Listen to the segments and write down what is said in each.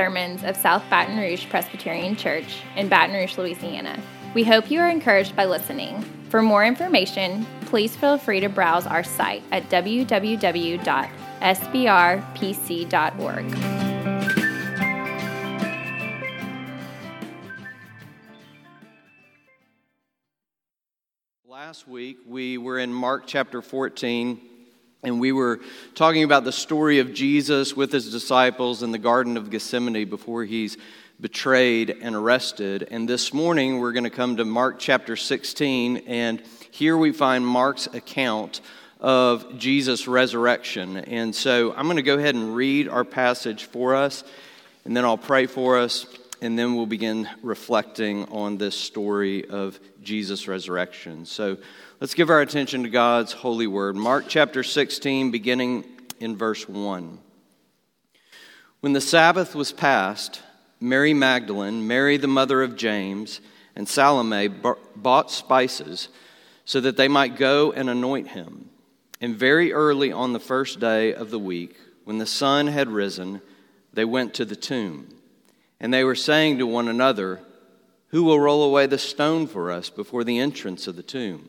sermons of South Baton Rouge Presbyterian Church in Baton Rouge, Louisiana. We hope you are encouraged by listening. For more information, please feel free to browse our site at www.sbrpc.org. Last week we were in Mark chapter 14 and we were talking about the story of Jesus with his disciples in the Garden of Gethsemane before he's betrayed and arrested. And this morning we're going to come to Mark chapter 16, and here we find Mark's account of Jesus' resurrection. And so I'm going to go ahead and read our passage for us, and then I'll pray for us, and then we'll begin reflecting on this story of Jesus' resurrection. So Let's give our attention to God's holy word. Mark chapter 16, beginning in verse 1. When the Sabbath was past, Mary Magdalene, Mary the mother of James, and Salome bought spices so that they might go and anoint him. And very early on the first day of the week, when the sun had risen, they went to the tomb. And they were saying to one another, Who will roll away the stone for us before the entrance of the tomb?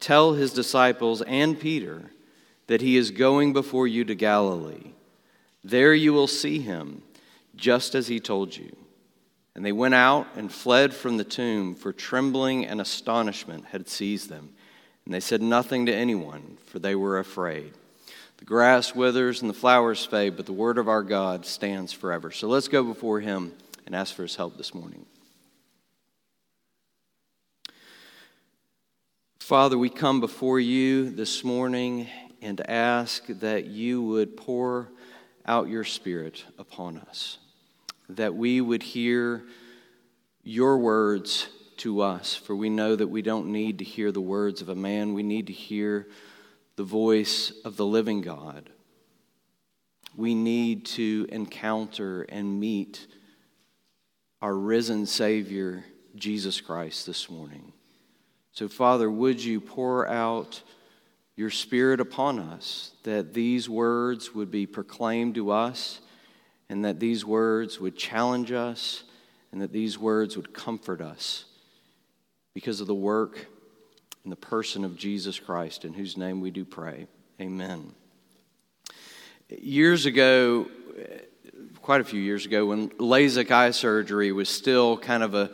Tell his disciples and Peter that he is going before you to Galilee. There you will see him, just as he told you. And they went out and fled from the tomb, for trembling and astonishment had seized them. And they said nothing to anyone, for they were afraid. The grass withers and the flowers fade, but the word of our God stands forever. So let's go before him and ask for his help this morning. Father, we come before you this morning and ask that you would pour out your Spirit upon us, that we would hear your words to us, for we know that we don't need to hear the words of a man, we need to hear the voice of the living God. We need to encounter and meet our risen Savior, Jesus Christ, this morning. So, Father, would you pour out your Spirit upon us, that these words would be proclaimed to us, and that these words would challenge us, and that these words would comfort us because of the work and the person of Jesus Christ, in whose name we do pray. Amen. Years ago, quite a few years ago, when LASIK eye surgery was still kind of a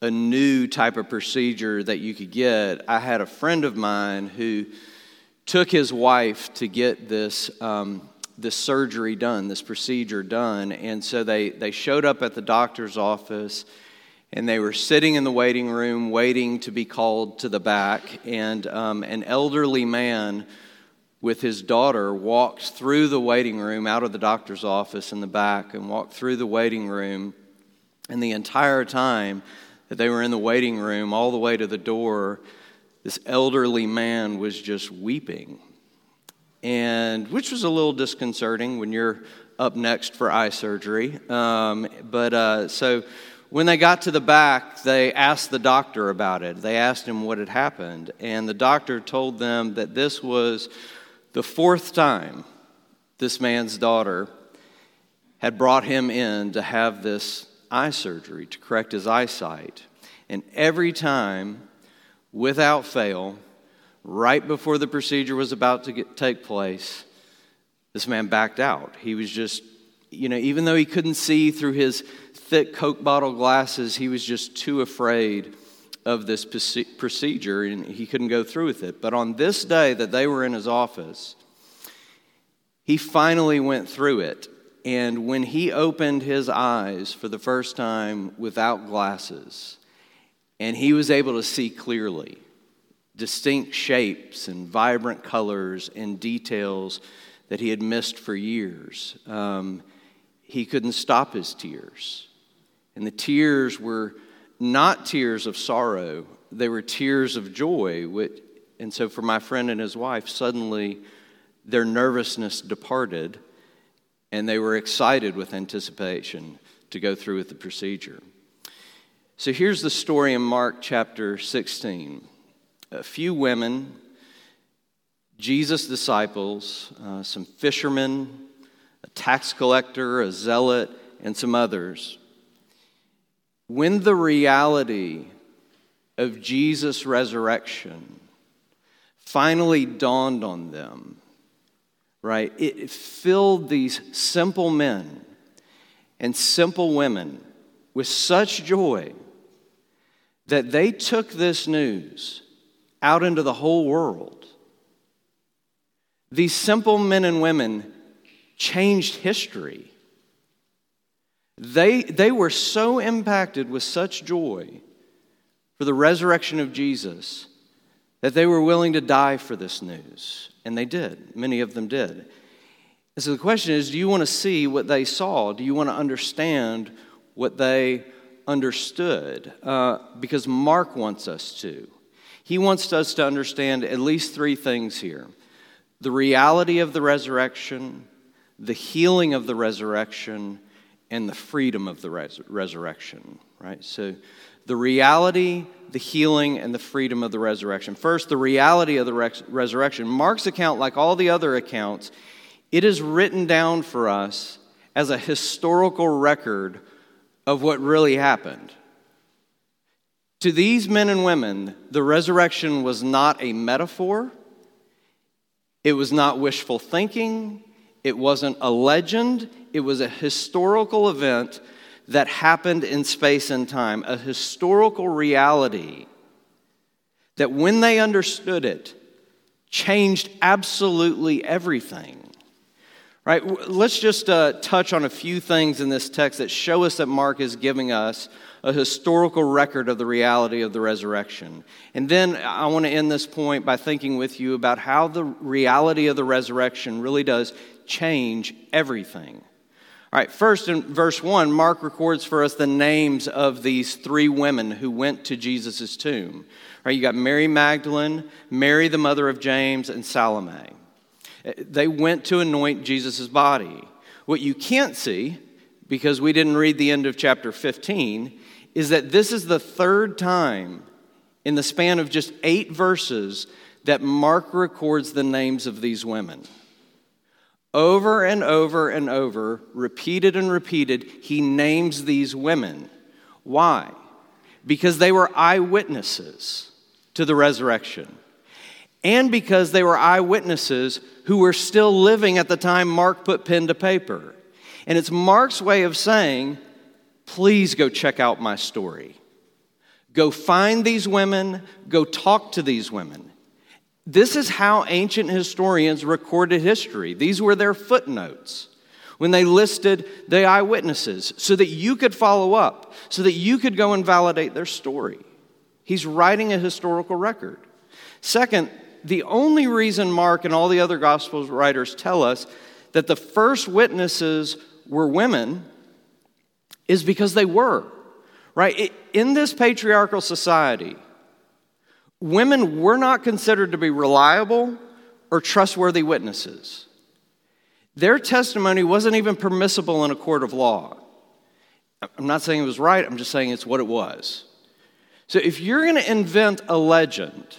a new type of procedure that you could get. I had a friend of mine who took his wife to get this um, this surgery done, this procedure done, and so they they showed up at the doctor's office. And they were sitting in the waiting room, waiting to be called to the back. And um, an elderly man with his daughter walked through the waiting room out of the doctor's office in the back and walked through the waiting room. And the entire time, that they were in the waiting room all the way to the door, this elderly man was just weeping. And which was a little disconcerting when you're up next for eye surgery. Um, but uh, so when they got to the back, they asked the doctor about it. They asked him what had happened. And the doctor told them that this was the fourth time this man's daughter had brought him in to have this eye surgery to correct his eyesight. And every time, without fail, right before the procedure was about to get, take place, this man backed out. He was just, you know, even though he couldn't see through his thick Coke bottle glasses, he was just too afraid of this procedure and he couldn't go through with it. But on this day that they were in his office, he finally went through it and when he opened his eyes for the first time without glasses, and he was able to see clearly distinct shapes and vibrant colors and details that he had missed for years, um, he couldn't stop his tears. And the tears were not tears of sorrow, they were tears of joy. And so, for my friend and his wife, suddenly their nervousness departed and they were excited with anticipation to go through with the procedure. So, here's the story in Mark chapter 16. A few women, Jesus' disciples, uh, some fishermen, a tax collector, a zealot, and some others when the reality of Jesus' resurrection finally dawned on them, right, it filled these simple men and simple women with such joy that they took this news out into the whole world. These simple men and women changed history. They, they were so impacted with such joy for the resurrection of Jesus that they were willing to die for this news. And they did. Many of them did. And so the question is do you want to see what they saw? Do you want to understand what they understood? Uh, because Mark wants us to. He wants us to understand at least three things here the reality of the resurrection, the healing of the resurrection, and the freedom of the res- resurrection, right? So, the reality, the healing, and the freedom of the resurrection. First, the reality of the res- resurrection. Mark's account, like all the other accounts, it is written down for us as a historical record of what really happened. To these men and women, the resurrection was not a metaphor, it was not wishful thinking, it wasn't a legend, it was a historical event that happened in space and time, a historical reality that when they understood it, changed absolutely everything. Right? Let's just uh, touch on a few things in this text that show us that Mark is giving us a historical record of the reality of the resurrection. And then I want to end this point by thinking with you about how the reality of the resurrection really does change everything. All right, first in verse 1, Mark records for us the names of these three women who went to Jesus' tomb. All right, you got Mary Magdalene, Mary the mother of James, and Salome. Uh, they went to anoint Jesus' body. What you can't see, because we didn't read the end of chapter 15, is that this is the third time in the span of just eight verses that Mark records the names of these women. Over and over and over, repeated and repeated, he names these women. Why? Because they were eyewitnesses to the resurrection and because they were eyewitnesses who were still living at the time Mark put pen to paper. And it's Mark's way of saying, please go check out my story. Go find these women, go talk to these women. This is how ancient historians recorded history. These were their footnotes when they listed the eyewitnesses so that you could follow up, so that you could go and validate their story. He's writing a historical record. Second, the only reason Mark and all the other gospel writers tell us that the first witnesses were women is because they were, right? In this patriarchal society, women were not considered to be reliable or trustworthy witnesses. Their testimony wasn't even permissible in a court of law. I'm not saying it was right, I'm just saying it's what it was. So if you're going to invent a legend,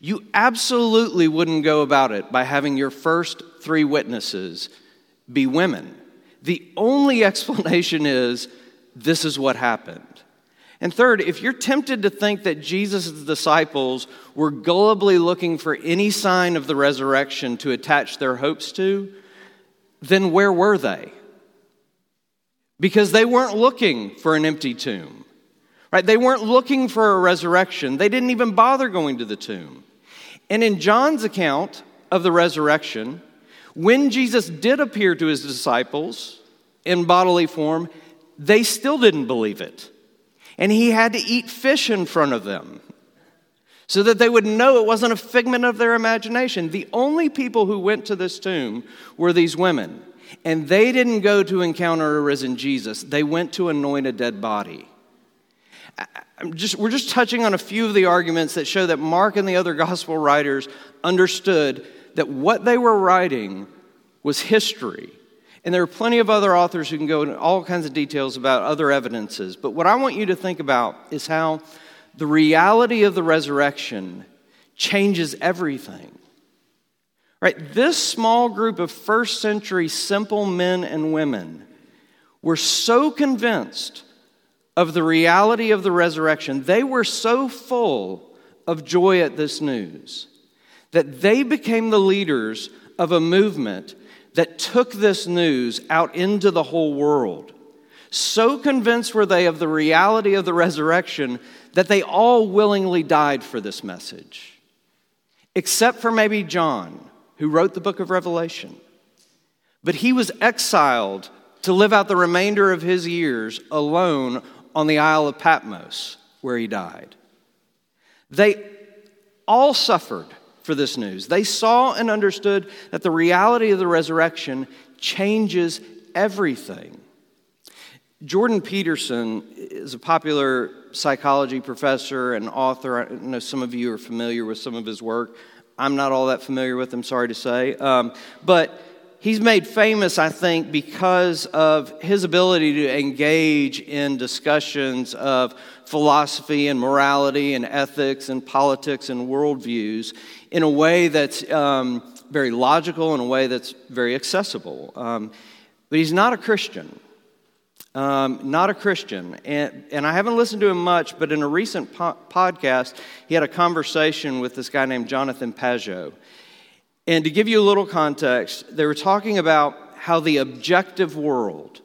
you absolutely wouldn't go about it by having your first three witnesses be women. The only explanation is this is what happened. And third, if you're tempted to think that Jesus' disciples were gullibly looking for any sign of the resurrection to attach their hopes to, then where were they? Because they weren't looking for an empty tomb, right? They weren't looking for a resurrection. They didn't even bother going to the tomb. And in John's account of the resurrection, when Jesus did appear to his disciples in bodily form, they still didn't believe it. And he had to eat fish in front of them so that they would know it wasn't a figment of their imagination. The only people who went to this tomb were these women. and they didn't go to encounter a risen Jesus, they went to anoint a dead body. Just, we're just touching on a few of the arguments that show that Mark and the other gospel writers understood that what they were writing was history. And there are plenty of other authors who can go into all kinds of details about other evidences. But what I want you to think about is how the reality of the resurrection changes everything. Right? This small group of first century simple men and women were so convinced of the reality of the resurrection, they were so full of joy at this news that they became the leaders of a movement that took this news out into the whole world. So convinced were they of the reality of the resurrection that they all willingly died for this message, except for maybe John, who wrote the book of Revelation. But he was exiled to live out the remainder of his years alone on the Isle of Patmos, where he died. They all suffered for this news. They saw and understood that the reality of the resurrection changes everything. Jordan Peterson is a popular psychology professor and author. I know some of you are familiar with some of his work. I'm not all that familiar with him, sorry to say. Um, but he's made famous, I think, because of his ability to engage in discussions of philosophy and morality and ethics and politics and worldviews in a way that's um, very logical, in a way that's very accessible. Um, but he's not a Christian. Um, not a Christian. And, and I haven't listened to him much, but in a recent po- podcast, he had a conversation with this guy named Jonathan Pageau. And to give you a little context, they were talking about how the objective world,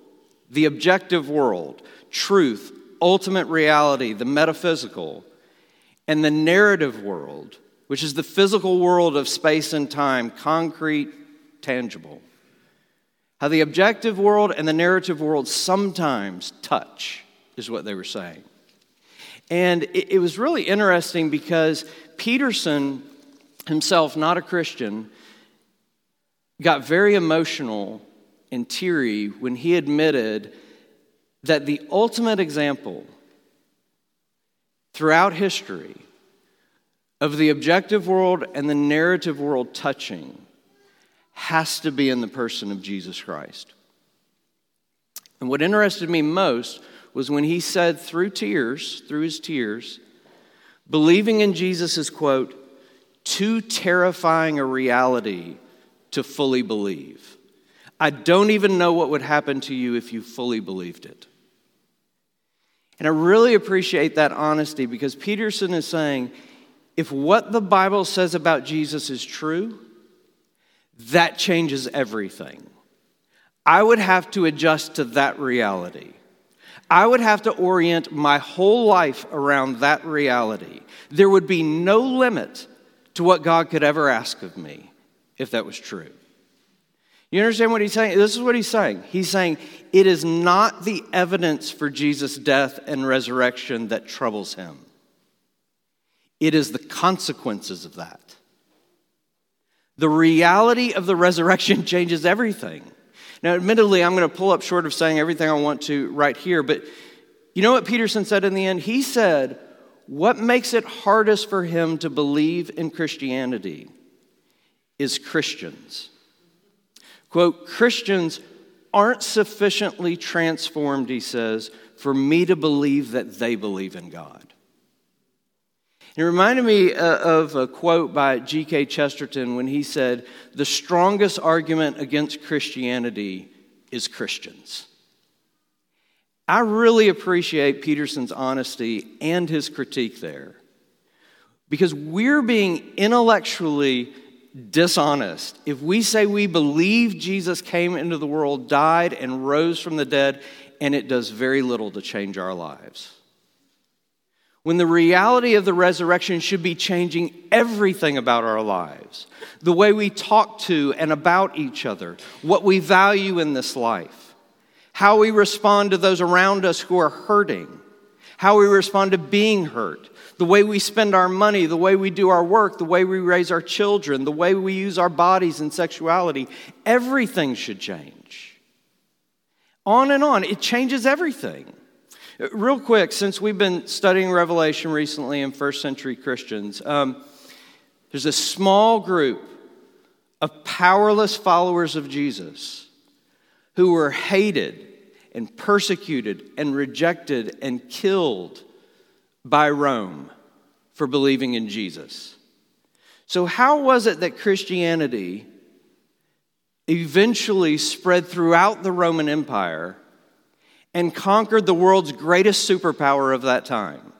the objective world, truth, ultimate reality, the metaphysical, and the narrative world, which is the physical world of space and time, concrete, tangible. How the objective world and the narrative world sometimes touch, is what they were saying. And it, was really interesting because Peterson himself, not a Christian, got very emotional and teary when he admitted that the ultimate example throughout history of the objective world and the narrative world touching has to be in the person of Jesus Christ. And what interested me most was when he said through tears, through his tears, believing in Jesus is, quote, too terrifying a reality to fully believe. I don't even know what would happen to you if you fully believed it. And I really appreciate that honesty because Peterson is saying if what the Bible says about Jesus is true, that changes everything. I would have to adjust to that reality. I would have to orient my whole life around that reality. There would be no limit to what God could ever ask of me if that was true. You understand what he's saying? This is what he's saying. He's saying it is not the evidence for Jesus' death and resurrection that troubles him, it is the consequences of that. The reality of the resurrection changes everything. Now, admittedly, I'm going to pull up short of saying everything I want to right here, but you know what Peterson said in the end? He said, What makes it hardest for him to believe in Christianity is Christians. Quote, Christians aren't sufficiently transformed, he says, for me to believe that they believe in God. It reminded me uh, of a quote by G.K. Chesterton when he said, The strongest argument against Christianity is Christians. I really appreciate Peterson's honesty and his critique there. Because we're being intellectually dishonest. If we say we believe Jesus came into the world, died, and rose from the dead, and it does very little to change our lives. When the reality of the resurrection should be changing everything about our lives the way we talk to and about each other, what we value in this life, how we respond to those around us who are hurting, how we respond to being hurt, the way we spend our money, the way we do our work, the way we raise our children, the way we use our bodies and sexuality, everything should change. On and on. It changes everything. Real quick, since we've been studying Revelation recently in first century Christians, um, there's a small group of powerless followers of Jesus who were hated and persecuted and rejected and killed by Rome for believing in Jesus. So, how was it that Christianity eventually spread throughout the Roman Empire and conquered the world's greatest superpower of that time?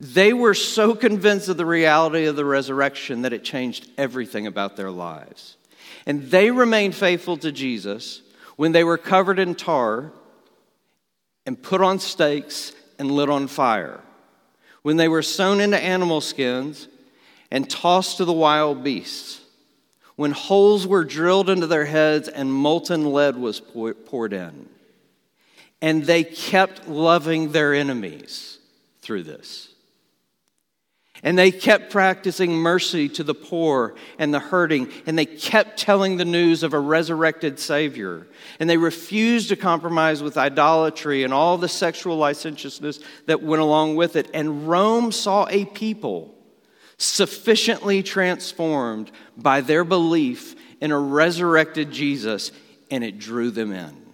They were so convinced of the reality of the resurrection that it changed everything about their lives. And they remained faithful to Jesus when they were covered in tar and put on stakes and lit on fire, when they were sewn into animal skins and tossed to the wild beasts, when holes were drilled into their heads and molten lead was poured in. And they kept loving their enemies through this. And they kept practicing mercy to the poor and the hurting, and they kept telling the news of a resurrected Savior. And they refused to compromise with idolatry and all the sexual licentiousness that went along with it. And Rome saw a people sufficiently transformed by their belief in a resurrected Jesus, and it drew them in.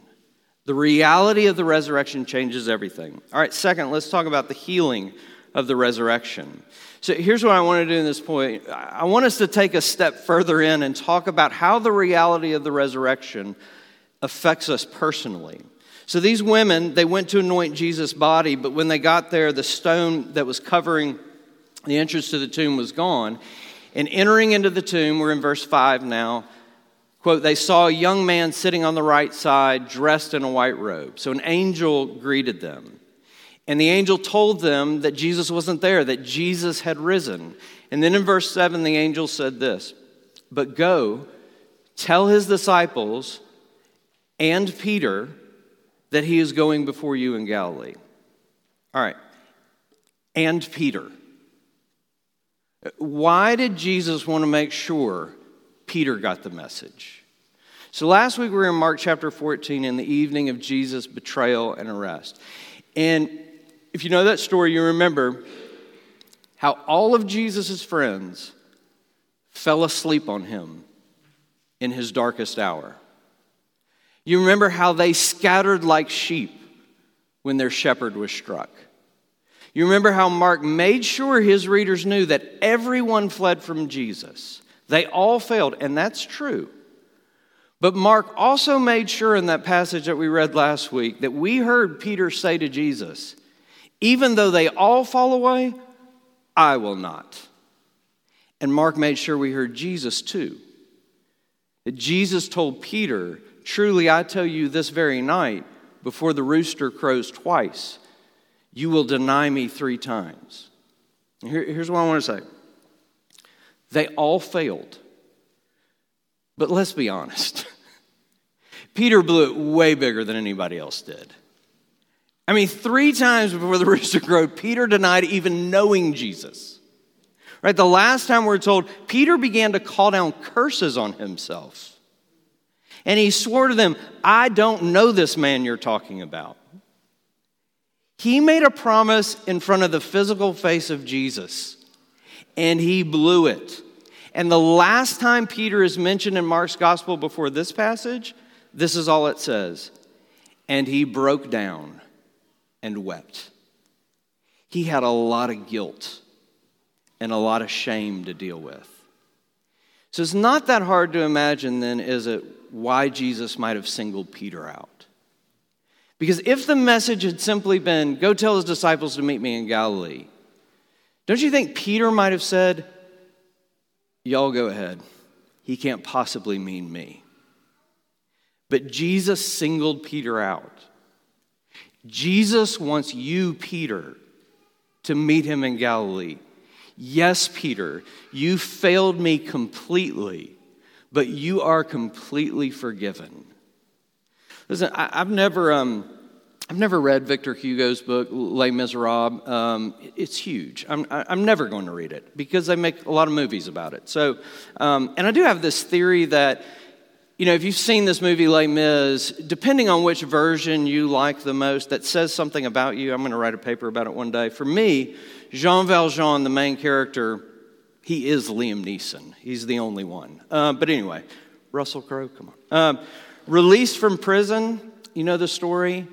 The reality of the resurrection changes everything. All right, second, let's talk about the healing of the resurrection. So here's what I want to do in this point. I want us to take a step further in and talk about how the reality of the resurrection affects us personally. So these women, they went to anoint Jesus' body, but when they got there, the stone that was covering the entrance to the tomb was gone. And entering into the tomb, we're in verse 5 now, quote, they saw a young man sitting on the right side, dressed in a white robe. So an angel greeted them. And the angel told them that Jesus wasn't there, that Jesus had risen. And then in verse 7, the angel said this But go, tell his disciples and Peter that he is going before you in Galilee. All right, and Peter. Why did Jesus want to make sure Peter got the message? So last week we were in Mark chapter 14 in the evening of Jesus' betrayal and arrest. And if you know that story, you remember how all of Jesus' friends fell asleep on him in his darkest hour. You remember how they scattered like sheep when their shepherd was struck. You remember how Mark made sure his readers knew that everyone fled from Jesus. They all failed, and that's true. But Mark also made sure in that passage that we read last week that we heard Peter say to Jesus, even though they all fall away, I will not. And Mark made sure we heard Jesus too. That Jesus told Peter, Truly I tell you this very night, before the rooster crows twice, you will deny me three times. Here, here's what I want to say they all failed. But let's be honest. Peter blew it way bigger than anybody else did. I mean, three times before the rooster crowed, Peter denied even knowing Jesus. Right? The last time we're told, Peter began to call down curses on himself. And he swore to them, I don't know this man you're talking about. He made a promise in front of the physical face of Jesus, and he blew it. And the last time Peter is mentioned in Mark's gospel before this passage, this is all it says. And he broke down and wept. He had a lot of guilt and a lot of shame to deal with. So it's not that hard to imagine, then, is it, why Jesus might have singled Peter out? Because if the message had simply been, go tell his disciples to meet me in Galilee, don't you think Peter might have said, y'all go ahead. He can't possibly mean me. But Jesus singled Peter out Jesus wants you, Peter, to meet him in Galilee. Yes, Peter, you failed me completely, but you are completely forgiven. Listen, I, have never, um, I've never read Victor Hugo's book, Les Miserables. Um, it's huge. I'm, I'm never going to read it because they make a lot of movies about it. So, um, and I do have this theory that you know, if you've seen this movie Les Mis, depending on which version you like the most, that says something about you. I'm going to write a paper about it one day. For me, Jean Valjean, the main character, he is Liam Neeson. He's the only one. Uh, but anyway, Russell Crowe, come on. Um, released from prison, you know the story.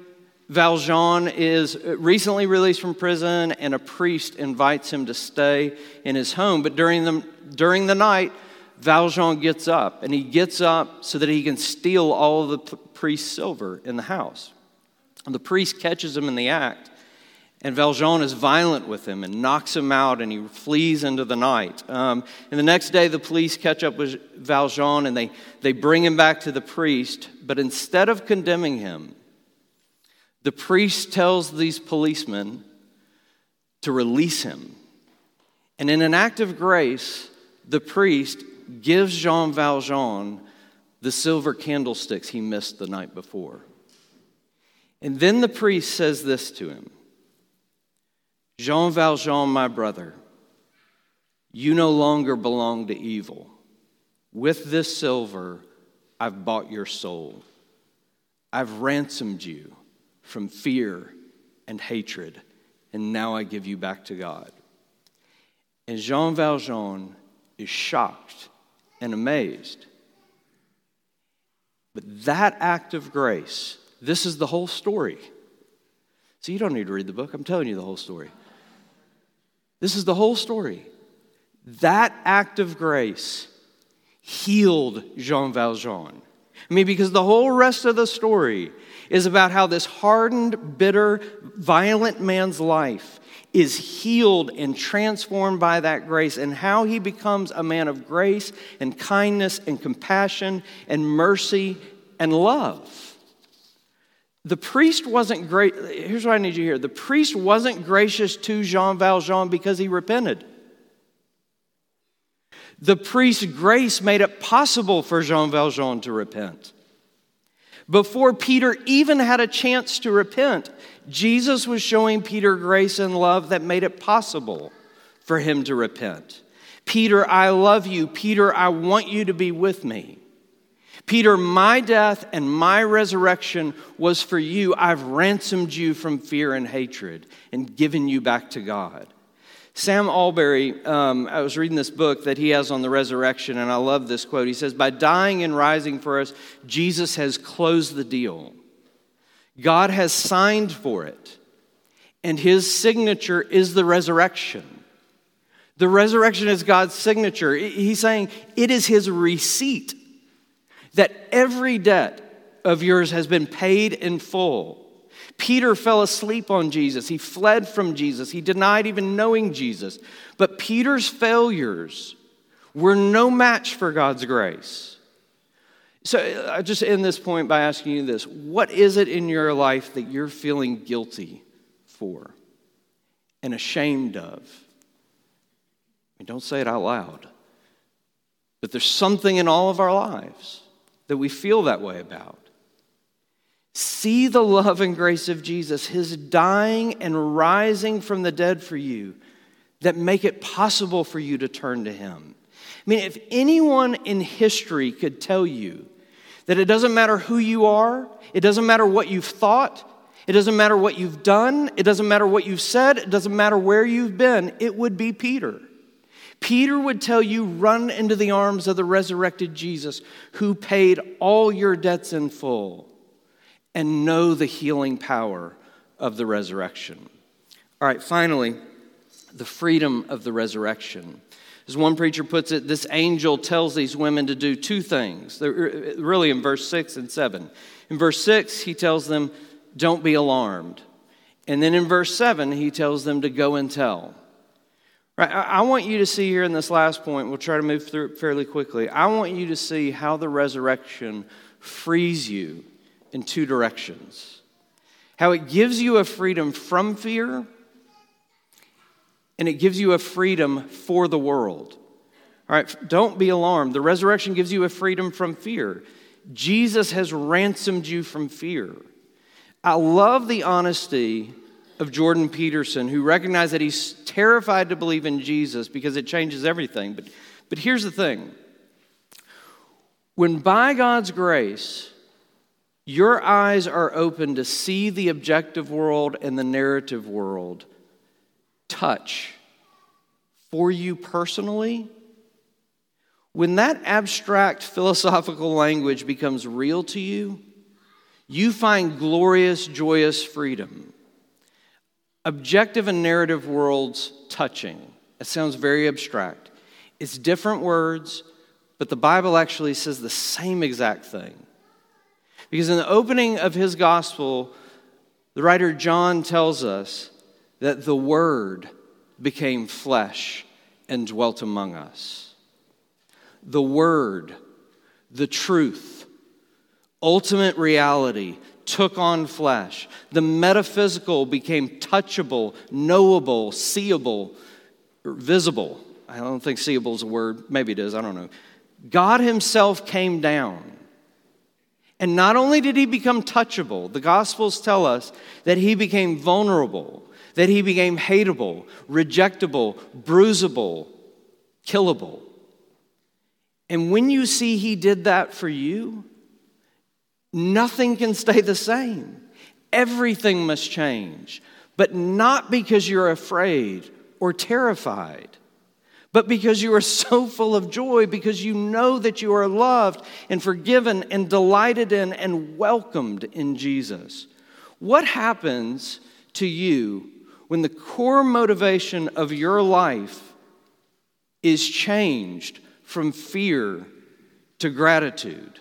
Valjean is recently released from prison, and a priest invites him to stay in his home. But during the, during the night, Valjean gets up, and he gets up so that he can steal all of the priest's silver in the house. And the priest catches him in the act, and Valjean is violent with him and knocks him out, and he flees into the night. Um, and the next day, the police catch up with Valjean, and they, they bring him back to the priest. But instead of condemning him, the priest tells these policemen to release him. And in an act of grace, the priest gives Jean Valjean the silver candlesticks he missed the night before. And then the priest says this to him Jean Valjean, my brother, you no longer belong to evil. With this silver, I've bought your soul. I've ransomed you from fear and hatred, and now I give you back to God. And Jean Valjean is shocked and amazed. But that act of grace, this is the whole story. So you don't need to read the book, I'm telling you the whole story. This is the whole story. That act of grace healed Jean Valjean. I mean, because the whole rest of the story is about how this hardened, bitter, violent man's life is healed and transformed by that grace, and how he becomes a man of grace and kindness and compassion and mercy and love. The priest wasn't great. Here's what I need you hear the priest wasn't gracious to Jean Valjean because he repented. The priest's grace made it possible for Jean Valjean to repent. Before Peter even had a chance to repent, Jesus was showing Peter grace and love that made it possible for him to repent. Peter, I love you. Peter, I want you to be with me. Peter, my death and my resurrection was for you. I've ransomed you from fear and hatred and given you back to God. Sam Allberry, um, I was reading this book that he has on the resurrection, and I love this quote. He says, By dying and rising for us, Jesus has closed the deal. God has signed for it, and his signature is the resurrection. The resurrection is God's signature. He's saying it is his receipt that every debt of yours has been paid in full. Peter fell asleep on Jesus. He fled from Jesus. He denied even knowing Jesus. But Peter's failures were no match for God's grace. So uh, I just end this point by asking you this What is it in your life that you're feeling guilty for and ashamed of? I mean, don't say it out loud. But there's something in all of our lives that we feel that way about. See the love and grace of Jesus, his dying and rising from the dead for you, that make it possible for you to turn to him. I mean, if anyone in history could tell you that it doesn't matter who you are, it doesn't matter what you've thought, it doesn't matter what you've done, it doesn't matter what you've said, it doesn't matter where you've been, it would be Peter. Peter would tell you, run into the arms of the resurrected Jesus who paid all your debts in full and know the healing power of the resurrection. All right, finally, the freedom of the resurrection. As one preacher puts it, this angel tells these women to do two things, They're uh, really in verse 6 and 7. In verse 6, he tells them, Don't be alarmed. And then in verse 7, he tells them to go and tell. Right, I want you to see here in this last point, we'll try to move through it fairly quickly. I want you to see how the resurrection frees you in two directions how it gives you a freedom from fear, and it gives you a freedom for the world. All right, don't be alarmed. The resurrection gives you a freedom from fear. Jesus has ransomed you from fear. I love the honesty of Jordan Peterson, who recognized that he's terrified to believe in Jesus because it changes everything. But, but here's the thing When by God's grace, your eyes are open to see the objective world and the narrative world touch for you personally, when that abstract philosophical language becomes real to you, you find glorious, joyous freedom. Objective and narrative worlds touching. It sounds very abstract. It's different words, but the Bible actually says the same exact thing. Because in the opening of his gospel, the writer John tells us that the Word became flesh and dwelt among us. The Word, the truth, ultimate reality took on flesh. The metaphysical became touchable, knowable, seeable, visible. I don't think seeable is a word. Maybe it is. I don't know. God Himself came down. And not only did He become touchable, the Gospels tell us that He became vulnerable, that He became hateable, rejectable, bruisable, killable. And when you see He did that for you, nothing can stay the same. Everything must change, but not because you're afraid or terrified but because you are so full of joy, because you know that you are loved and forgiven and delighted in and welcomed in Jesus. What happens to you when the core motivation of your life is changed from fear to gratitude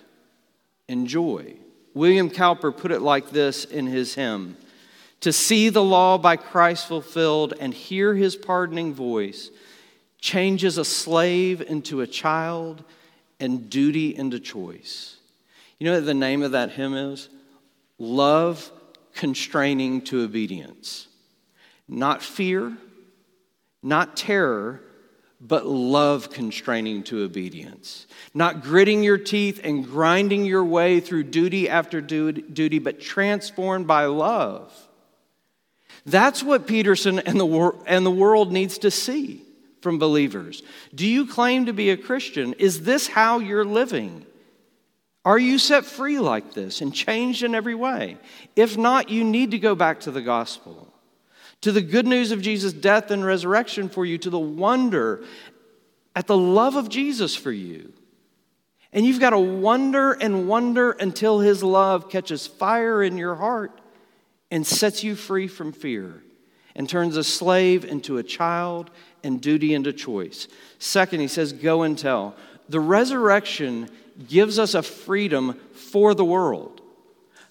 and joy? William Cowper put it like this in his hymn To see the law by Christ fulfilled and hear his pardoning voice changes a slave into a child and duty into choice. You know what the name of that hymn is? Love constraining to obedience. Not fear, not terror, but love constraining to obedience. Not gritting your teeth and grinding your way through duty after duty, but transformed by love. That's what Peterson and the, wor- and the world needs to see from believers? Do you claim to be a Christian? Is this how you're living? Are you set free like this and changed in every way? If not, you need to go back to the gospel, to the good news of Jesus' death and resurrection for you, to the wonder at the love of Jesus for you. And you've got to wonder and wonder until his love catches fire in your heart and sets you free from fear and turns a slave into a child and duty into choice. Second, he says, go and tell. The resurrection gives us a freedom for the world,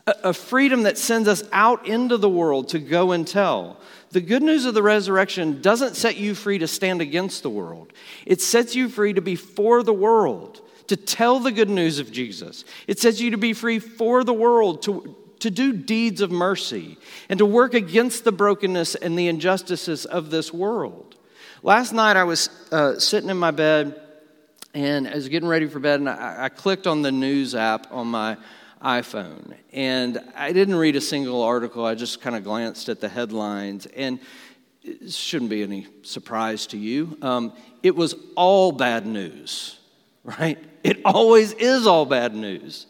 a, freedom that sends us out into the world to go and tell. The good news of the resurrection doesn't set you free to stand against the world, it sets you free to be for the world. To tell the good news of Jesus. It sets you to be free for the world, to, to do deeds of mercy, and to work against the brokenness and the injustices of this world. Last night I was uh, sitting in my bed and I was getting ready for bed, and I, I clicked on the news app on my iPhone. And I didn't read a single article, I just kind of glanced at the headlines. And it shouldn't be any surprise to you. Um, it was all bad news, right? It always is all bad news.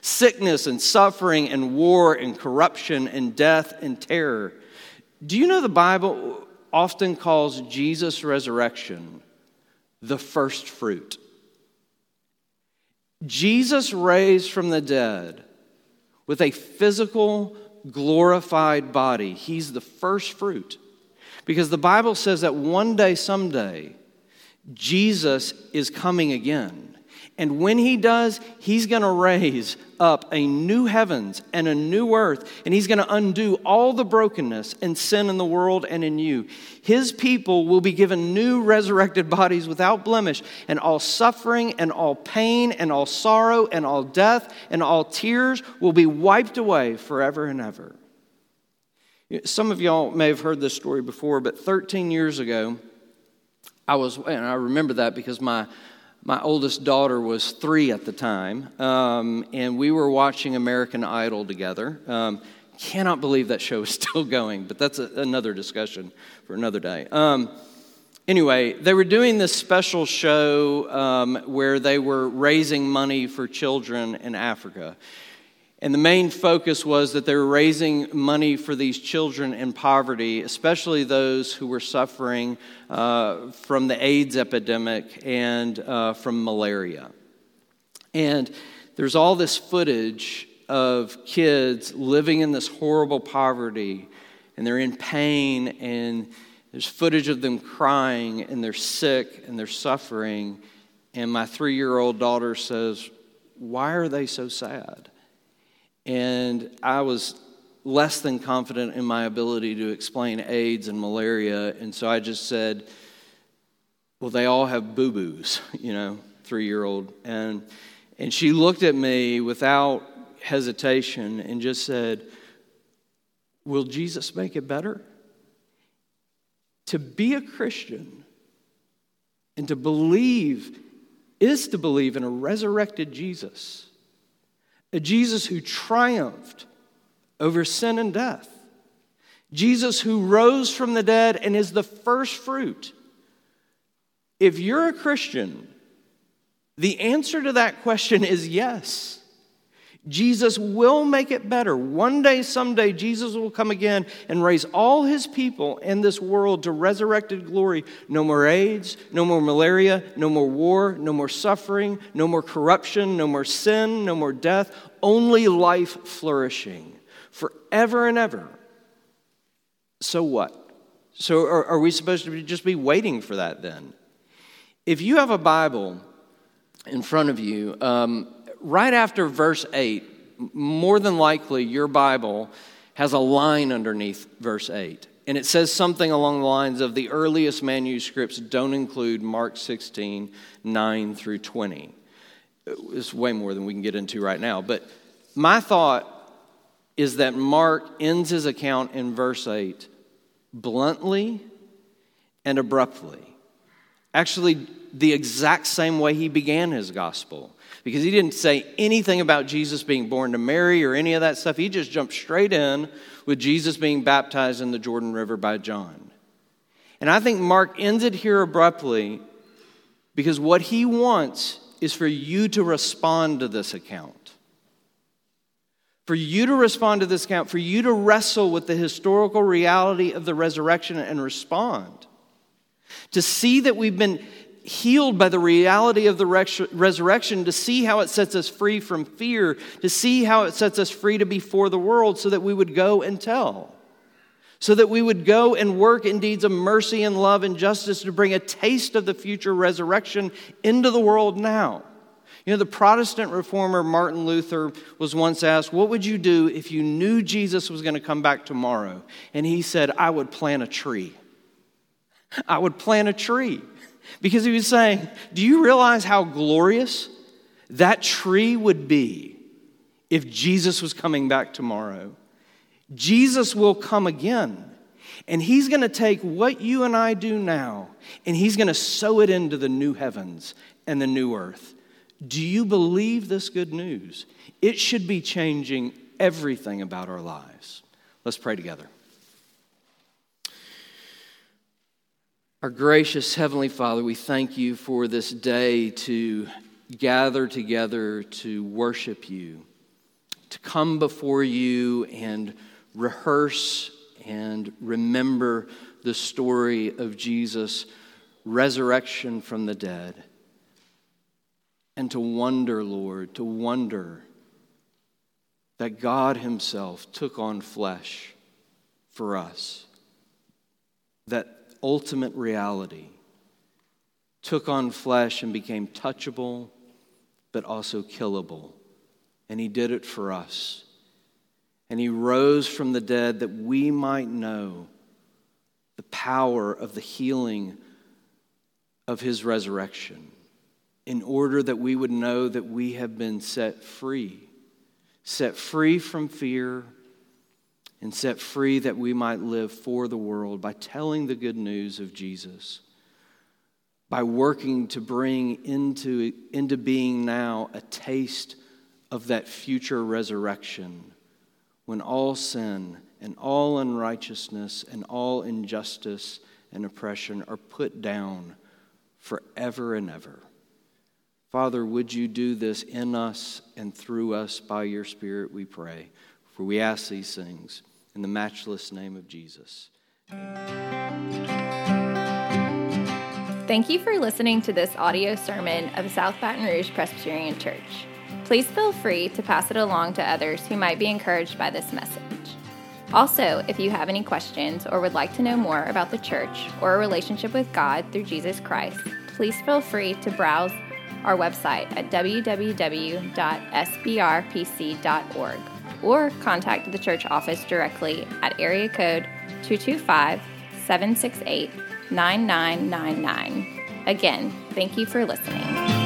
Sickness and suffering and war and corruption and death and terror. Do you know the Bible often calls Jesus' resurrection the first fruit. Jesus raised from the dead with a physical, glorified body. He's the first fruit. Because the Bible says that one day, someday, Jesus is coming again. And when he does, he's going to raise up a new heavens and a new earth, and he's going to undo all the brokenness and sin in the world and in you. His people will be given new resurrected bodies without blemish, and all suffering and all pain and all sorrow and all death and all tears will be wiped away forever and ever. Some of y'all may have heard this story before, but 13 years ago, I was, and I remember that because my my oldest daughter was three at the time, um, and we were watching American Idol together. Um, cannot believe that show is still going, but that's a, another discussion for another day. Um, anyway, they were doing this special show um, where they were raising money for children in Africa. And the main focus was that they were raising money for these children in poverty, especially those who were suffering uh, from the AIDS epidemic and uh, from malaria. And there's all this footage of kids living in this horrible poverty, and they're in pain, and there's footage of them crying, and they're sick, and they're suffering. And my three year old daughter says, Why are they so sad? And I was less than confident in my ability to explain AIDS and malaria. And so I just said, Well, they all have boo boos, you know, three year old. And, and she looked at me without hesitation and just said, Will Jesus make it better? To be a Christian and to believe is to believe in a resurrected Jesus a Jesus who triumphed over sin and death, Jesus who rose from the dead and is the first fruit. If you're a Christian, the answer to that question is yes. Jesus will make it better. One day, someday, Jesus will come again and raise all his people in this world to resurrected glory. No more AIDS, no more malaria, no more war, no more suffering, no more corruption, no more sin, no more death, only life flourishing forever and ever. So what? So are, are we supposed to just be waiting for that then? If you have a Bible in front of you, um, right after verse 8, more than likely your Bible has a line underneath verse 8. And it says something along the lines of the earliest manuscripts don't include Mark 16, 9 through 20. It's way more than we can get into right now. But my thought is that Mark ends his account in verse 8 bluntly and abruptly. Actually, the exact same way he began his gospel because he didn't say anything about Jesus being born to Mary or any of that stuff. He just jumped straight in with Jesus being baptized in the Jordan River by John. And I think Mark ends it here abruptly because what he wants is for you to respond to this account. For you to respond to this account, for you to wrestle with the historical reality of the resurrection and respond. To see that we've been healed by the reality of the resurrection, to see how it sets us free from fear, to see how it sets us free to be for the world, so that we would go and tell. So that we would go and work in deeds of mercy and love and justice to bring a taste of the future resurrection into the world now. You know, the Protestant reformer Martin Luther was once asked, What would you do if you knew Jesus was going to come back tomorrow? And he said, I would plant a tree. I would plant a tree. Because he was saying, Do you realize how glorious that tree would be if Jesus was coming back tomorrow? Jesus will come again. And he's going to take what you and I do now and he's going to sow it into the new heavens and the new earth. Do you believe this good news? It should be changing everything about our lives. Let's pray together. Our gracious Heavenly Father, we thank you for this day to gather together to worship you, to come before you and rehearse and remember the story of Jesus' resurrection from the dead. And to wonder, Lord, to wonder that God Himself took on flesh for us, that ultimate reality, took on flesh and became touchable, but also killable. And he did it for us. And he rose from the dead that we might know the power of the healing of his resurrection, in order that we would know that we have been set free, set free from fear and set free that we might live for the world by telling the good news of Jesus, by working to bring into, into being now a taste of that future resurrection when all sin and all unrighteousness and all injustice and oppression are put down forever and ever. Father, would you do this in us and through us by your Spirit, we pray. For we ask these things in the matchless name of Jesus. Thank you for listening to this audio sermon of South Baton Rouge Presbyterian Church. Please feel free to pass it along to others who might be encouraged by this message. Also, if you have any questions or would like to know more about the church or a relationship with God through Jesus Christ, please feel free to browse our website at www.sbrpc.org or contact the church office directly at area code 225 768 9999. Again, thank you for listening.